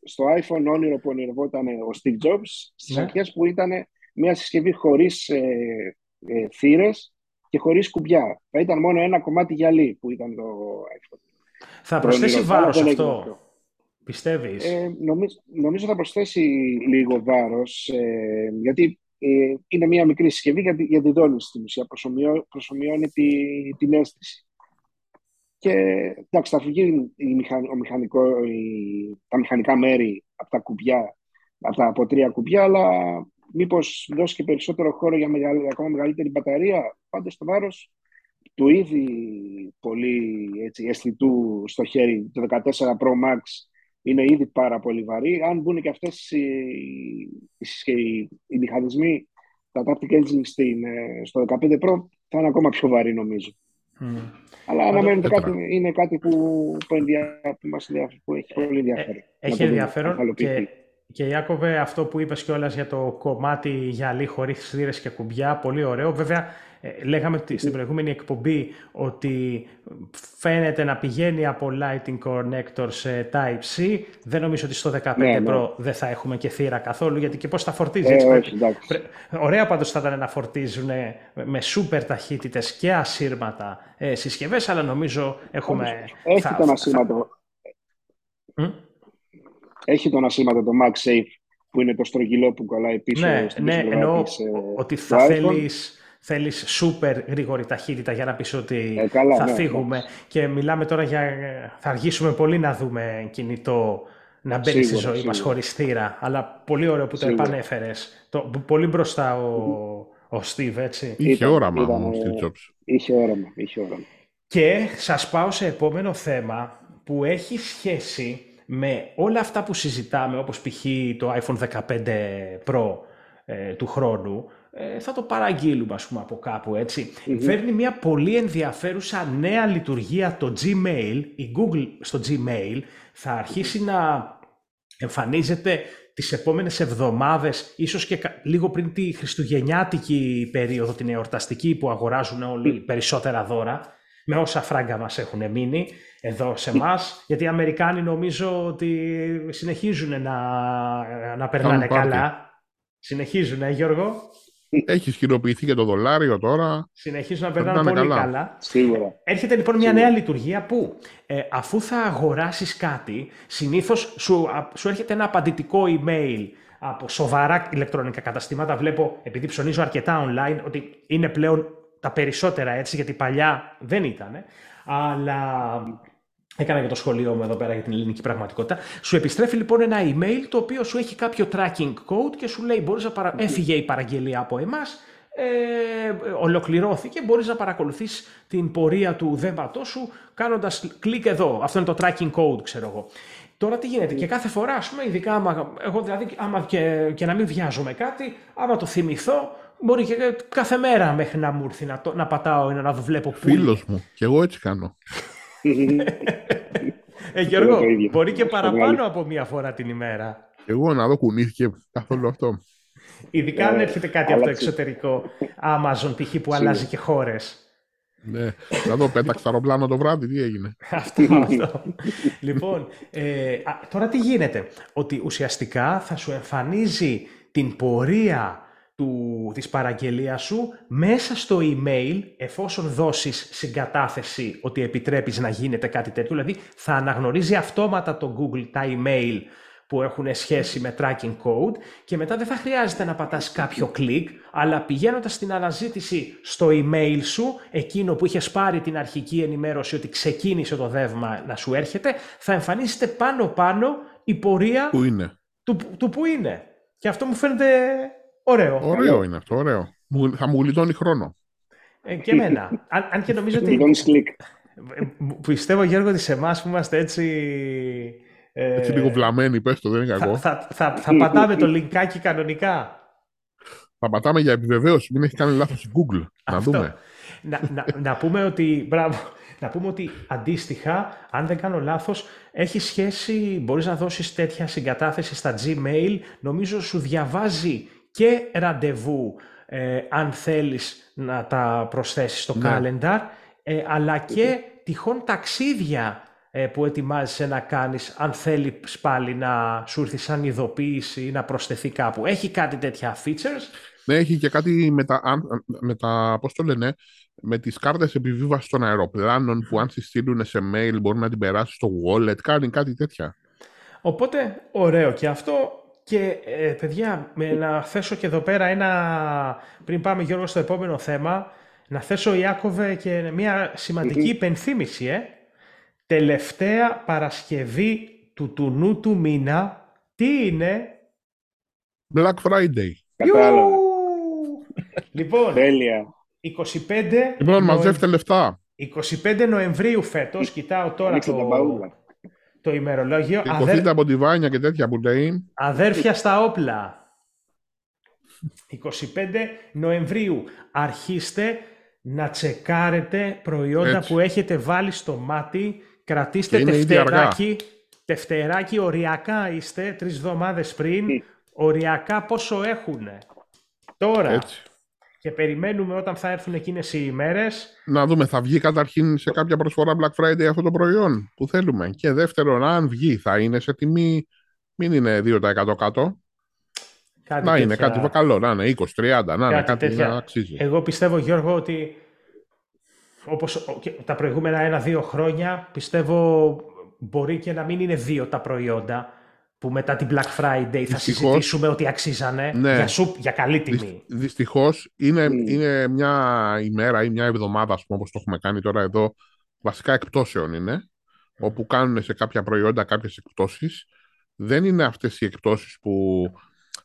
στο iPhone όνειρο που ονειρευόταν ο Steve Jobs στις ναι. αρχές που ήταν μια συσκευή χωρίς ε, ε, θύρες και χωρίς κουμπιά. Θα ήταν μόνο ένα κομμάτι γυαλί που ήταν το iPhone. Θα προσθέσει βάρος αυτό, πιστεύεις; Ε, νομίζω, νομίζω θα προσθέσει λίγο βάρος, ε, γιατί ε, είναι μια μικρή συσκευή για, για τη δόνηση στην ουσία, προσωμιώ, προσωμιώνει τη, την αίσθηση. Και εντάξει, θα φυγεί η ο μηχανικό, η, τα μηχανικά μέρη από τα κουμπιά, από τα από τρία κουμπιά, αλλά μήπως δώσει και περισσότερο χώρο για μεγαλύτερη, ακόμα μεγαλύτερη μπαταρία. Πάντως το βάρος του ήδη πολύ έτσι, αισθητού στο χέρι, το 14 Pro Max, είναι ήδη πάρα πολύ βαρύ. Αν μπουν και αυτές οι, οι, οι μηχανισμοί, τα Taptic Engine στην, ε, στο 15 Pro, θα είναι ακόμα πιο βαρύ νομίζω. Mm. Αλλά αναμένεται κάτι, είναι κάτι που, που, που, μας, που έχει πολύ ενδιαφέρον. Ε, έχει ενδιαφέρον και, και Ιάκωβε αυτό που είπες κιόλας για το κομμάτι γυαλί χωρίς θύρες και κουμπιά, πολύ ωραίο. Βέβαια Ε, λέγαμε στην προηγούμενη εκπομπή ότι φαίνεται να πηγαίνει από Lightning Connector σε Type-C. Δεν νομίζω ότι στο 15 ναι, ναι. Pro δεν θα έχουμε και θύρα καθόλου, γιατί και πώς θα φορτίζει. Ε, έτσι, Ωραία πάντως θα ήταν να φορτίζουν με σούπερ ταχύτητες και ασύρματα ε, συσκευές, αλλά νομίζω έχουμε... Έχει θα, τον ασύρματο. Έχει τον ασύρματο το MagSafe που είναι το στρογγυλό που κολλάει πίσω. Ναι, ναι εννοώ ε, ότι θα θέλεις, θέλεις σούπερ γρήγορη ταχύτητα για να πεις ότι ε, θα ναι, φύγουμε. Ναι. Και μιλάμε τώρα για... θα αργήσουμε πολύ να δούμε κινητό να μπαίνει στη ζωή σίγουρα. μας χωρίς θύρα. Αλλά πολύ ωραίο που σίγουρα. το επανέφερες. Το, πολύ μπροστά ο, ο Steve, έτσι. Είχε όραμα ο Steve Jobs. Είχε όραμα, είχε όραμα. Και σας πάω σε επόμενο θέμα που έχει σχέση με όλα αυτά που συζητάμε, όπως π.χ. το iPhone 15 Pro ε, του χρόνου, ε, θα το παραγγείλουμε ας πούμε από κάπου έτσι. Φέρνει μια πολύ ενδιαφέρουσα νέα λειτουργία το Gmail, η Google στο Gmail θα αρχίσει να εμφανίζεται τις επόμενες εβδομάδες, ίσως και λίγο πριν τη χριστουγεννιάτικη περίοδο, την εορταστική που αγοράζουν όλοι περισσότερα δώρα, με όσα φράγκα μας έχουν μείνει εδώ σε εμά, γιατί οι Αμερικάνοι νομίζω ότι συνεχίζουν να, να περνάνε καλά. Συνεχίζουν, ε, Γιώργο. Έχει χειροποιηθεί και το δολάριο τώρα. Συνεχίζουν να περνάνε πολύ καλά. καλά. Σίγουρα. Έρχεται λοιπόν μια νέα λειτουργία που ε, αφού θα αγοράσεις κάτι, συνήθως σου, σου έρχεται ένα απαντητικό email από σοβαρά ηλεκτρονικά καταστήματα. Βλέπω, επειδή ψωνίζω αρκετά online, ότι είναι πλέον τα περισσότερα έτσι, γιατί παλιά δεν ήταν. Αλλά Έκανα και το σχολείο μου εδώ πέρα για την ελληνική πραγματικότητα. Σου επιστρέφει λοιπόν ένα email το οποίο σου έχει κάποιο tracking code και σου λέει μπορείς να παρα... έφυγε η παραγγελία από εμάς, ε, ολοκληρώθηκε, μπορείς να παρακολουθείς την πορεία του δέματός σου κάνοντας κλικ εδώ. Αυτό είναι το tracking code, ξέρω εγώ. Τώρα τι γίνεται, και κάθε φορά, ας πούμε, ειδικά άμα, εγώ δηλαδή, άμα και, και να μην βιάζομαι κάτι, άμα το θυμηθώ, μπορεί και κάθε μέρα μέχρι να μου έρθει να, το, να πατάω ή να βλέπω πού. Φίλος μου, και εγώ έτσι κάνω. Ε, (laughs) Γιώργο, μπορεί και παραπάνω από μία φορά την ημέρα. Εγώ να δω κουνήθηκε καθόλου αυτό. Ειδικά αν ε, έρχεται κάτι από το εξωτερικό Amazon π.χ. που αλλάζει και χώρες. Ναι, να δω πέταξε αεροπλάνο το βράδυ, τι έγινε. (laughs) αυτό, αυτό. λοιπόν, ε, τώρα τι γίνεται; Ότι ουσιαστικά θα σου εμφανίζει την πορεία του, της παραγγελίας σου μέσα στο email, εφόσον δώσεις συγκατάθεση ότι επιτρέπεις να γίνεται κάτι τέτοιο, δηλαδή θα αναγνωρίζει αυτόματα το Google τα email που έχουν σχέση με tracking code και μετά δεν θα χρειάζεται να πατάς κάποιο κλικ, αλλά πηγαίνοντας στην αναζήτηση στο email σου, εκείνο που είχες πάρει την αρχική ενημέρωση ότι ξεκίνησε το δεύμα να σου έρχεται, θα εμφανίσετε πάνω-πάνω η πορεία που είναι. Του, του που είναι. Και αυτό μου φαίνεται Ωραίο. Ωραίο είναι αυτό, ωραίο. Θα μου γλιτώνει χρόνο. Ε, και εμένα. αν, αν και νομίζω ότι... κλικ. Πιστεύω, Γιώργο, ότι σε εμάς που είμαστε έτσι... Ε, έτσι λίγο βλαμμένοι, πες το, δεν είναι κακό. Θα, θα, θα, πατάμε το λινκάκι κανονικά. Θα πατάμε για επιβεβαίωση, μην έχει κάνει λάθος η Google. Να δούμε. Να, να, να, πούμε ότι, μπράβο, να πούμε ότι αντίστοιχα, αν δεν κάνω λάθος, έχει σχέση, μπορείς να δώσεις τέτοια συγκατάθεση στα Gmail, νομίζω σου διαβάζει και ραντεβού ε, αν θέλεις να τα προσθέσεις στο ναι. calendar, ε, αλλά και τυχόν ταξίδια ε, που ετοιμάζεσαι να κάνεις αν θέλεις πάλι να σου έρθει σαν ειδοποίηση ή να προσθεθεί κάπου. Έχει κάτι τέτοια features; Ναι, έχει και κάτι με τα, με τα πώς το λένε, με τις κάρτες επιβίβασης των αεροπλάνων που αν τις στείλουν σε mail μπορεί να την περάσεις στο wallet, κάνει κάτι τέτοια. Οπότε, ωραίο και αυτό. Και ε, παιδιά, με, να θέσω και εδώ πέρα ένα, πριν πάμε Γιώργο στο επόμενο θέμα, να θέσω Ιάκωβε και μια σημαντική υπενθύμηση. Ε. Τελευταία Παρασκευή του τουνού του μήνα, τι είναι; Black Friday. λοιπόν, Τέλεια. 25... Λοιπόν, μαζεύτε λεφτά. 25 Νοεμβρίου φέτος, κοιτάω τώρα το το ημερολόγιο. Αδέρ... από τη Βάνια και τέτοια που λέει. Αδέρφια στα όπλα. 25 Νοεμβρίου. Αρχίστε να τσεκάρετε προϊόντα που έχετε βάλει στο μάτι. Κρατήστε τευτεράκι. Τευτεράκι οριακά είστε, τρεις εβδομάδες πριν. Οριακά πόσο έχουνε; Τώρα. Και περιμένουμε όταν θα έρθουν εκείνες οι ημέρες. Να δούμε, θα βγει καταρχήν σε κάποια προσφορά Black Friday αυτό το προϊόν που θέλουμε. Και δεύτερον, αν βγει, θα είναι σε τιμή, μην είναι 2% κάτω. Κάτι να είναι κάτι καλό, να είναι 20-30, να είναι κάτι τέτοια... να αξίζει. Εγώ πιστεύω, Γιώργο, ότι όπως τα προηγούμενα ένα-δύο χρόνια, πιστεύω μπορεί και να μην είναι δύο τα προϊόντα που μετά την Black Friday θα συζητήσουμε ότι αξίζανε ναι. για, σουπ, για καλή τιμή. Δυστυχώς είναι, mm. είναι μια ημέρα ή μια εβδομάδα, όπως το έχουμε κάνει τώρα εδώ, βασικά εκπτώσεων είναι, mm. όπου κάνουν σε κάποια προϊόντα κάποιες εκπτώσεις. Δεν είναι αυτές οι εκπτώσεις που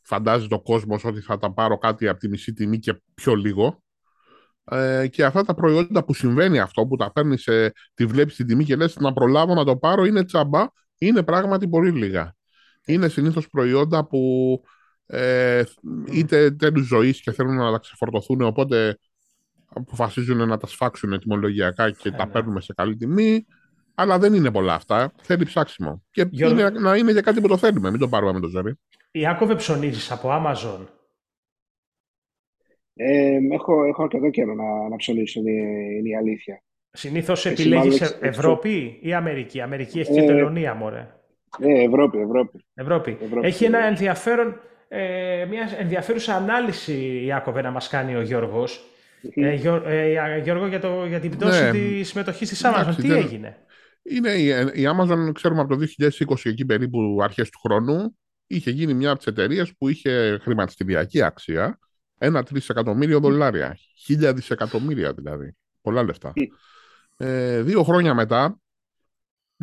φαντάζεται ο κόσμος ότι θα τα πάρω κάτι από τη μισή τιμή και πιο λίγο. Ε, και αυτά τα προϊόντα που συμβαίνει αυτό, που τα παίρνεις, τη βλέπεις την τιμή και λες να προλάβω να το πάρω, είναι τσαμπά, είναι πράγματι πολύ λίγα. Είναι συνήθως προϊόντα που ε, είτε τέλου ζωής και θέλουν να τα ξεφορτωθούν, οπότε αποφασίζουν να τα σφάξουν τιμολογιακά και τα ναι. παίρνουμε σε καλή τιμή. Αλλά δεν είναι πολλά αυτά. Θέλει ψάξιμο. Και είναι, να είναι για κάτι που το θέλουμε, μην το πάρουμε με το ζόρι. Ιάκωβε ψωνίζεις από Amazon. Ε, έχω, έχω αρκετό καιρό να, να ψωνίσω, είναι, είναι η αλήθεια. Συνήθως επιλέγεις Ευρώπη ή Αμερική; Αμερική έχει και ε, τελωνία, μωρέ. Ε, Ευρώπη, Ευρώπη. Ευρώπη. Ευρώπη έχει ένα ενδιαφέρον, ε, μιας ενδιαφέρουσα ανάλυση, Ιάκωβε, να μας κάνει ο Γιώργος. Ε, ε, Γιώργο, για, το, για την πτώση ναι. της συμμετοχής της Amazon. Τι έγινε; Είναι η, η Amazon, ξέρουμε από το 2020, εκεί περίπου αρχές του χρόνου, είχε γίνει μια από τις εταιρείες που είχε χρηματιστηριακή αξία ένα τρισεκατομμύριο δολάρια. Χίλια δισεκατομμύρια δηλαδή. Πολλά λεφτά. Ε, δύο χρόνια μετά,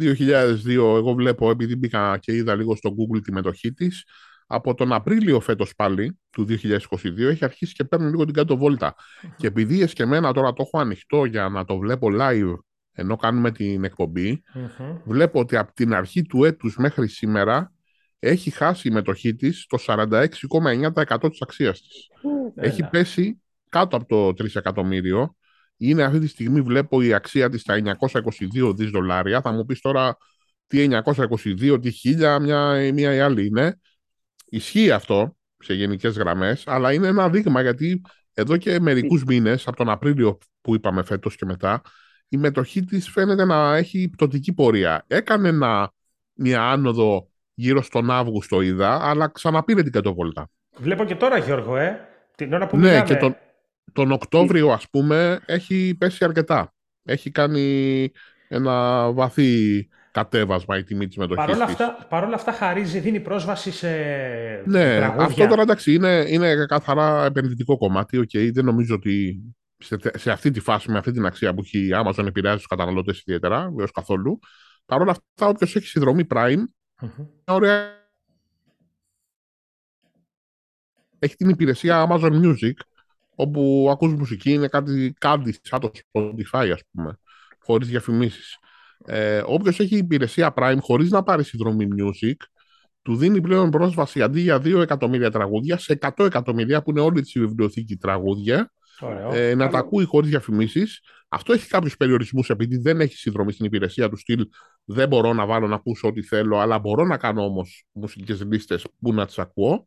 2002, εγώ βλέπω, επειδή μπήκα και είδα λίγο στο Google τη μετοχή της, από τον Απρίλιο φέτος πάλι, του 2022, έχει αρχίσει και παίρνει λίγο την κάτω βόλτα. Και επειδή εσκεμένα τώρα το έχω ανοιχτό για να το βλέπω live, ενώ κάνουμε την εκπομπη βλέπω ότι από την αρχή του έτους μέχρι σήμερα έχει χάσει η μετοχή της το 46,9% της αξίας της. Έχει πέσει κάτω από το 3 εκατομμύριο. Είναι αυτή τη στιγμή βλέπω η αξία της στα 922 δις δολάρια. Θα μου πεις τώρα τι 922, τι 1000, μια, μια ή άλλη είναι. Ισχύει αυτό σε γενικές γραμμές, αλλά είναι ένα δείγμα γιατί εδώ και μερικούς μήνες, από τον Απρίλιο που είπαμε φέτος και μετά, η μετοχή της φαίνεται να έχει πτωτική πορεία. Έκανε μια άνοδο γύρω στον Αύγουστο είδα, αλλά ξαναπήρε την κατοβόλτα. Βλέπω και τώρα, Γιώργο, ε, την ώρα που Ναι, μιλάμε. και τον, τον Οκτώβριο, ας πούμε, έχει πέσει αρκετά. Έχει κάνει ένα βαθύ κατέβασμα η τιμή της μετοχής παρόλα αυτά, παρόλα αυτά χαρίζει, δίνει πρόσβαση σε Ναι, τραγούδια. αυτό τώρα εντάξει είναι, είναι καθαρά επενδυτικό κομμάτι. Okay, δεν νομίζω ότι σε, σε αυτή τη φάση, με αυτή την αξία που έχει η Amazon επηρεάζει τους καταναλωτές ιδιαίτερα, βέβαια καθόλου. Παρ' όλα αυτά, όποιος έχει συνδρομή Prime, Mm-hmm. Ωραία. Έχει την υπηρεσία Amazon Music, όπου ακούς μουσική, είναι κάτι, κάτι σαν το Spotify, ας πούμε, χωρίς διαφημίσεις. Ε, όποιος έχει υπηρεσία Prime χωρίς να πάρει συνδρομή Music, του δίνει πλέον πρόσβαση αντί για 2 εκατομμύρια τραγούδια σε 100 εκατομμύρια που είναι όλη της βιβλιοθήκη τραγούδια ε, να τα ακούει χωρίς διαφημίσεις. Αυτό έχει κάποιους περιορισμούς επειδή δεν έχει συνδρομή στην υπηρεσία του στυλ. Δεν μπορώ να βάλω να ακούσω ό,τι θέλω, αλλά μπορώ να κάνω όμως μουσικές λίστες που να τις ακούω.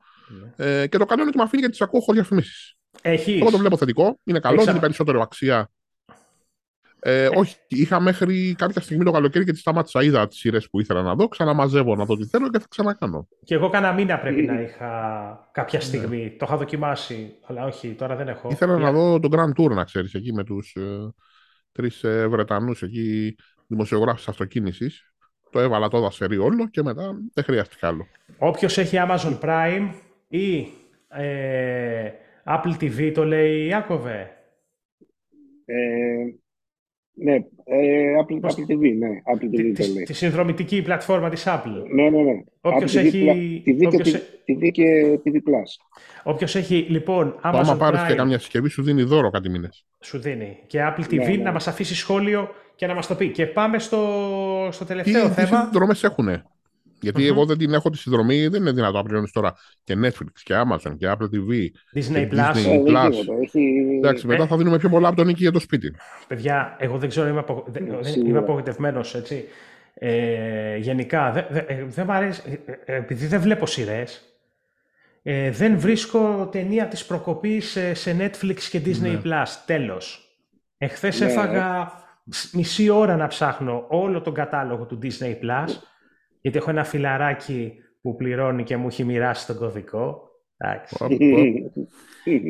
Ναι. Ε, και το καλό είναι ότι με αφήνει γιατί τις ακούω χωρίς διαφημίσεις. Έχεις. Εγώ το βλέπω θετικό. Είναι καλό, Έχεις... περισσότερο αξία ε, όχι, είχα μέχρι κάποια στιγμή το καλοκαίρι και τη σταμάτησα. Είδα τις σειρές που ήθελα να δω, ξαναμαζεύω να δω τι θέλω και θα ξανακάνω. Και εγώ κάνα μήνα πρέπει να είχα κάποια στιγμή. Ναι. Το είχα δοκιμάσει, αλλά όχι, τώρα δεν έχω. Ήθελα να δω τον Grand Tour, να ξέρεις, εκεί με τους ε, τρεις ε, Βρετανούς εκεί δημοσιογράφους αυτοκίνησης. Το έβαλα το δασερί όλο και μετά δεν χρειάστηκε άλλο. Όποιος έχει Amazon Prime ή ε, Apple TV, το λέει Ιάκωβε. Ε, ναι, ε, Apple, Apple TV, ναι, Apple TV τη, το λέει. Τη συνδρομητική πλατφόρμα της Apple. Ναι, ναι, ναι. Όποιος Apple έχει... TV, όποιος... Και, TV και TV Plus. Όποιος έχει, λοιπόν, Amazon Άμα πάρεις και καμιά συσκευή, σου δίνει δώρο κάτι μήνες. Σου δίνει. Και Apple TV ναι, ναι. να μας αφήσει σχόλιο και να μας το πει. Και πάμε στο, στο τελευταίο τι, θέμα. Τι συνδρομές έχουνε; Γιατί εγώ δεν την έχω τη συνδρομή, δεν είναι δυνατό να πληρώνεις τώρα και Netflix και Amazon και Apple TV. Disney Plus. Disney Plus. Εντάξει, μετά θα δίνουμε πιο πολλά από τον νίκη για το σπίτι. Παιδιά, εγώ δεν ξέρω, είμαι, απο... είμαι απογοητευμένος έτσι. Ε, γενικά, δεν δε, δε, μ' αρέσει, ε, επειδή δεν βλέπω σειρές. Ε, δεν βρίσκω ταινία της προκοπής σε, Netflix και Disney+. Ναι. Plus. Τέλος. Εχθές ναι. έφαγα μισή ώρα να ψάχνω όλο τον κατάλογο του Disney+, Plus, γιατί έχω ένα φιλαράκι που πληρώνει και μου έχει μοιράσει τον κωδικό.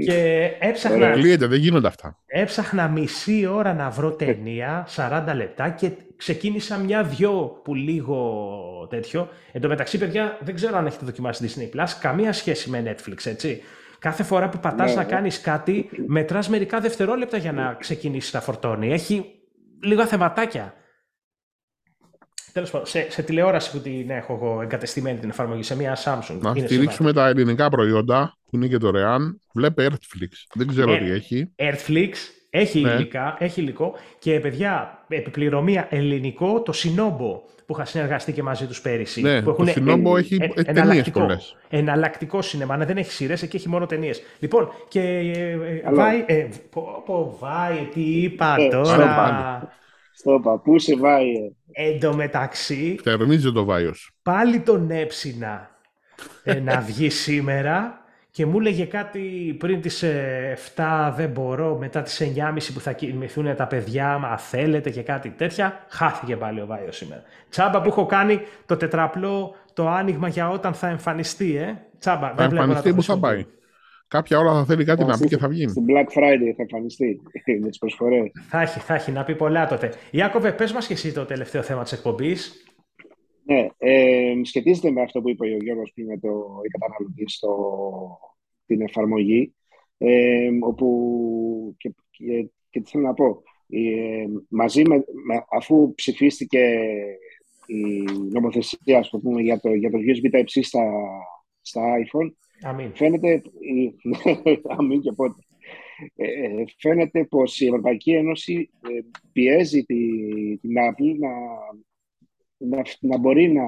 και έψαχνα... δεν γίνονται αυτά. Έψαχνα μισή ώρα να βρω ταινία, 40 λεπτά και ξεκίνησα μια-δυο που λίγο τέτοιο. Εν τω μεταξύ, παιδιά, δεν ξέρω αν έχετε δοκιμάσει Disney Plus, καμία σχέση με Netflix, έτσι. Κάθε φορά που πατάς ναι, να ναι. κάνεις κάτι, μετράς μερικά δευτερόλεπτα για να ξεκινήσεις να φορτώνει. Έχει λίγα θεματάκια. Τέλος πάντων, σε, σε, τηλεόραση που την έχω εγώ εγκατεστημένη την εφαρμογή, σε μια Samsung. Να στηρίξουμε τα ελληνικά προϊόντα που είναι και δωρεάν. Βλέπε Earthflix. Δεν ξέρω ε, τι έχει. Earthflix έχει, ναι. υλικά, έχει υλικό και παιδιά, επιπληρωμία ελληνικό, το Sinobo που είχα συνεργαστεί και μαζί τους πέρυσι. Ναι, που το Sinobo έχει ε, ταινίες πολλές. Εναλλακτικό σινεμά, ναι, δεν έχει σειρές, εκεί έχει μόνο ταινίες. Λοιπόν, και. Ε, ε βάει. Ε, πω, πω, βάει, τι είπα ε, τώρα; Στο παππού σε βάει. Εν τω μεταξύ. Θερμίζει το βάιος. Πάλι τον έψινα να βγει σήμερα και μου έλεγε κάτι πριν τις 7 ε, δεν μπορώ, μετά τις 9.30 που θα κοιμηθούν τα παιδιά, μα θέλετε και κάτι τέτοια, χάθηκε πάλι ο Βάιος σήμερα. Τσάμπα που έχω κάνει το τετραπλό, το άνοιγμα για όταν θα εμφανιστεί, ε. Τσάμπα, θα εμφανιστεί που θα πάει; Κάποια ώρα θα θέλει κάτι να πει και θα βγει. Στην Black Friday θα εμφανιστεί (laughs) με τις προσφορές. Θα έχει, θα έχει να πει πολλά τότε. Ιάκωβε, πες μας και εσύ το τελευταίο θέμα της εκπομπής. Ναι, ε, σχετίζεται με αυτό που είπε ο Γιώργος πριν με το καταναλωτή στο, την εφαρμογή, ε, όπου και, και, και, τι θέλω να πω, ε, μαζί με, αφού ψηφίστηκε η νομοθεσία ας πούμε, για, το, για το USB Type-C στα, στα iPhone, Αμήν. φαίνεται, (laughs) αμήν και πότε, ε, φαίνεται πως η Ευρωπαϊκή Ένωση πιέζει την Apple να να, να μπορεί να,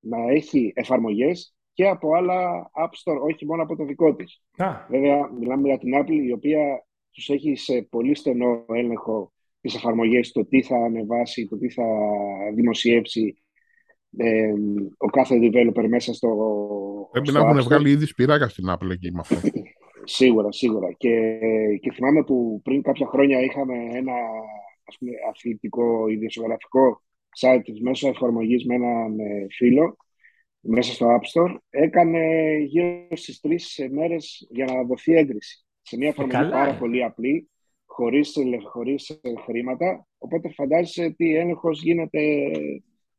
να έχει εφαρμογές και από άλλα App Store, όχι μόνο από το δικό της. Βέβαια, μιλάμε για την Apple, η οποία τους έχει σε πολύ στενό έλεγχο τις εφαρμογές, το τι θα ανεβάσει, το τι θα δημοσιεύσει ε, ο κάθε developer μέσα στο Πρέπει να έχουν βγάλει ήδη σπυράκα στην Apple εκεί με αυτό. (laughs) σίγουρα, σίγουρα. Και, και θυμάμαι που πριν κάποια χρόνια είχαμε ένα ας πούμε, αθλητικό ιδιοσιογραφικό site μέσω εφαρμογής με έναν ε, φίλο μέσα στο App Store έκανε γύρω στις τρεις μέρες για να δοθεί έγκριση. Σε μια εφαρμογή πάρα πολύ απλή, χωρίς, χωρίς χρήματα, οπότε φαντάζεσαι τι έλεγχος γίνεται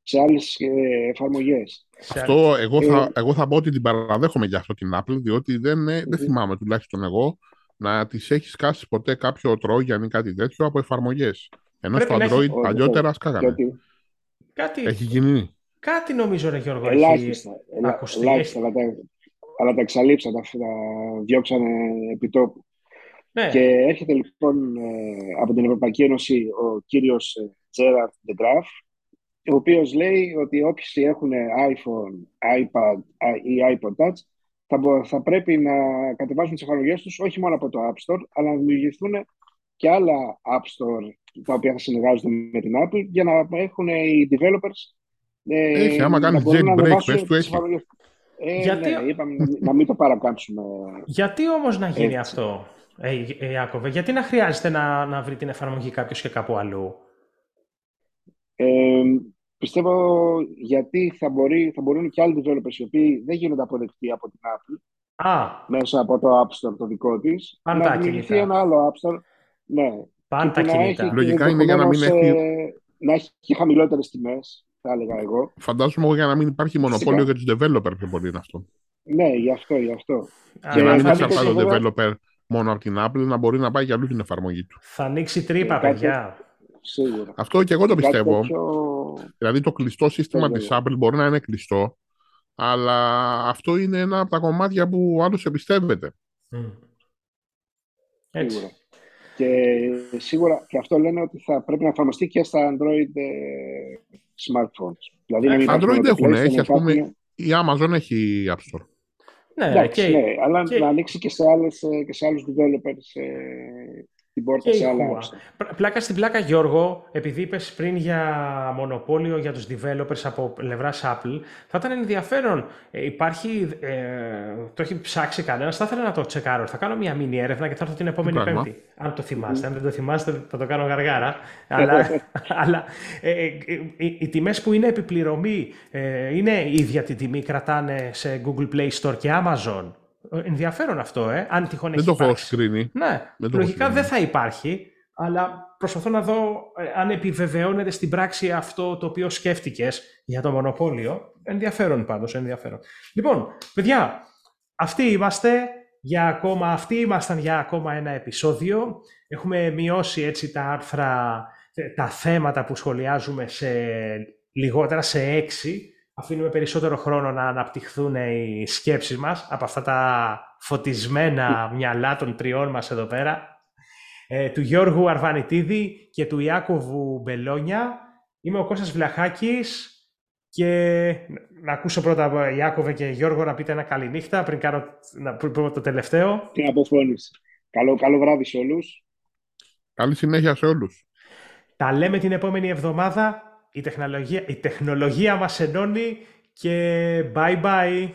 σε άλλες ε, εφαρμογές. Αυτό εγώ θα, ε, εγώ θα πω ότι την παραδέχομαι για αυτό την Apple, διότι δεν, δεν θυμάμαι τουλάχιστον εγώ να τις έχεις σκάσει ποτέ κάποιο τρόγιαν ή κάτι τέτοιο από εφαρμογές. Ενώ στο Android παλιότερα σκάγανε. Κάτι... Έχει γίνει. Κάτι νομίζω, ρε Γιώργο, ελάχιστα, έχει ακουστεί. Ελάχιστα, αλλά, τα, αλλά τα εξαλείψαν, τα, τα διώξανε επί τόπου. Ναι. Και έρχεται λοιπόν ε, από την Ευρωπαϊκή Ένωση ο κύριος Τζέραρτ Ντεγκράφ, ο οποίος λέει ότι όποιοι έχουν iPhone, iPad ή iPod Touch θα, θα πρέπει να κατεβάσουν τις εφαρμογές τους όχι μόνο από το App Store, αλλά να δημιουργηθούν και άλλα App Store τα οποία θα συνεργάζονται με την Apple για να έχουν οι developers ε, έχει, άμα κάνεις jailbreak, πες του έχει. Ε, Γιατί... Ναι, είπαμε να μην το παρακάμψουμε. Γιατί όμως να γίνει αυτό, ε, ε, Ιάκωβε, γιατί να χρειάζεται να, να βρει την εφαρμογή κάποιος και κάπου αλλού; Ε, πιστεύω γιατί θα, μπορεί, θα μπορούν και άλλοι developers οι οποίοι δεν γίνονται αποδεκτοί από την Apple Α. μέσα από το App Store το δικό της. να δημιουργηθεί ένα άλλο App Store. Ναι, Πάντα κινητά. Λογικά είναι για να μην έχει... Να έχει και χαμηλότερες τιμές, θα έλεγα εγώ. Φαντάζομαι εγώ για να μην υπάρχει μονοπόλιο για τους developer πιο πολύ είναι αυτό. Ναι, γι' αυτό, γι' αυτό. Για να μην εξαρτάται ο developer μόνο από την Apple, να μπορεί να πάει για αλλού την εφαρμογή του. Θα ανοίξει τρύπα, παιδιά. Σίγουρα. Αυτό και εγώ το πιστεύω. Δηλαδή το κλειστό σύστημα της Apple μπορεί να είναι κλειστό, αλλά αυτό είναι ένα από τα κομμάτια που άλλο εμπιστεύεται. Mm. Έτσι. Και σίγουρα και αυτό λένε ότι θα πρέπει να εφαρμοστεί και στα Android ε, smartphones. Δηλαδή, Android έχουν, έχει ας πούμε, η Amazon έχει App Store. Ναι, Εντάξει, και... ναι αλλά και... να ανοίξει και σε, άλλες, ε, και σε άλλους developers ε, την πόρτα σε άλλα Πλάκα στην πλάκα, Γιώργο, επειδή είπες πριν για μονοπόλιο για τους developers από πλευράς Apple, θα ήταν ενδιαφέρον. Ε, υπάρχει, ε, το έχει ψάξει κανένας, θα ήθελα να το τσεκάρω. Θα κάνω μια μήνυ έρευνα και θα έρθω την επόμενη Πέμπτη. Αν το θυμάστε. Αν δεν το θυμάστε, θα το κάνω γαργάρα. (laughs) αλλά αλλά ε, ε, οι, οι τιμές που είναι επιπληρωμή ε, είναι ίδια τη τιμή, κρατάνε σε Google Play Store και Amazon. Ενδιαφέρον αυτό, ε, αν τυχόν δεν έχει το έχω σκρίνει. Ναι, δεν λογικά δεν θα υπάρχει, αλλά προσπαθώ να δω ε, αν επιβεβαιώνεται στην πράξη αυτό το οποίο σκέφτηκες για το μονοπόλιο. Ενδιαφέρον πάντως, ενδιαφέρον. Λοιπόν, παιδιά, αυτοί είμαστε για ακόμα, αυτοί ήμασταν για ακόμα ένα επεισόδιο. Έχουμε μειώσει έτσι τα άρθρα, τα θέματα που σχολιάζουμε σε λιγότερα σε έξι αφήνουμε περισσότερο χρόνο να αναπτυχθούν οι σκέψεις μας από αυτά τα φωτισμένα μυαλά των τριών μας εδώ πέρα, ε, του Γιώργου Αρβανιτίδη και του Ιάκωβου Μπελόνια. Είμαι ο Κώστας Βλαχάκης και να ακούσω πρώτα Ιάκωβε και Γιώργο να πείτε ένα καληνύχτα πριν κάνω να πούμε το τελευταίο. Την αποφώνηση. Καλό, καλό βράδυ σε όλους. Καλή συνέχεια σε όλους. Τα λέμε την επόμενη εβδομάδα η τεχνολογία, η τεχνολογία μας ενώνει και bye bye.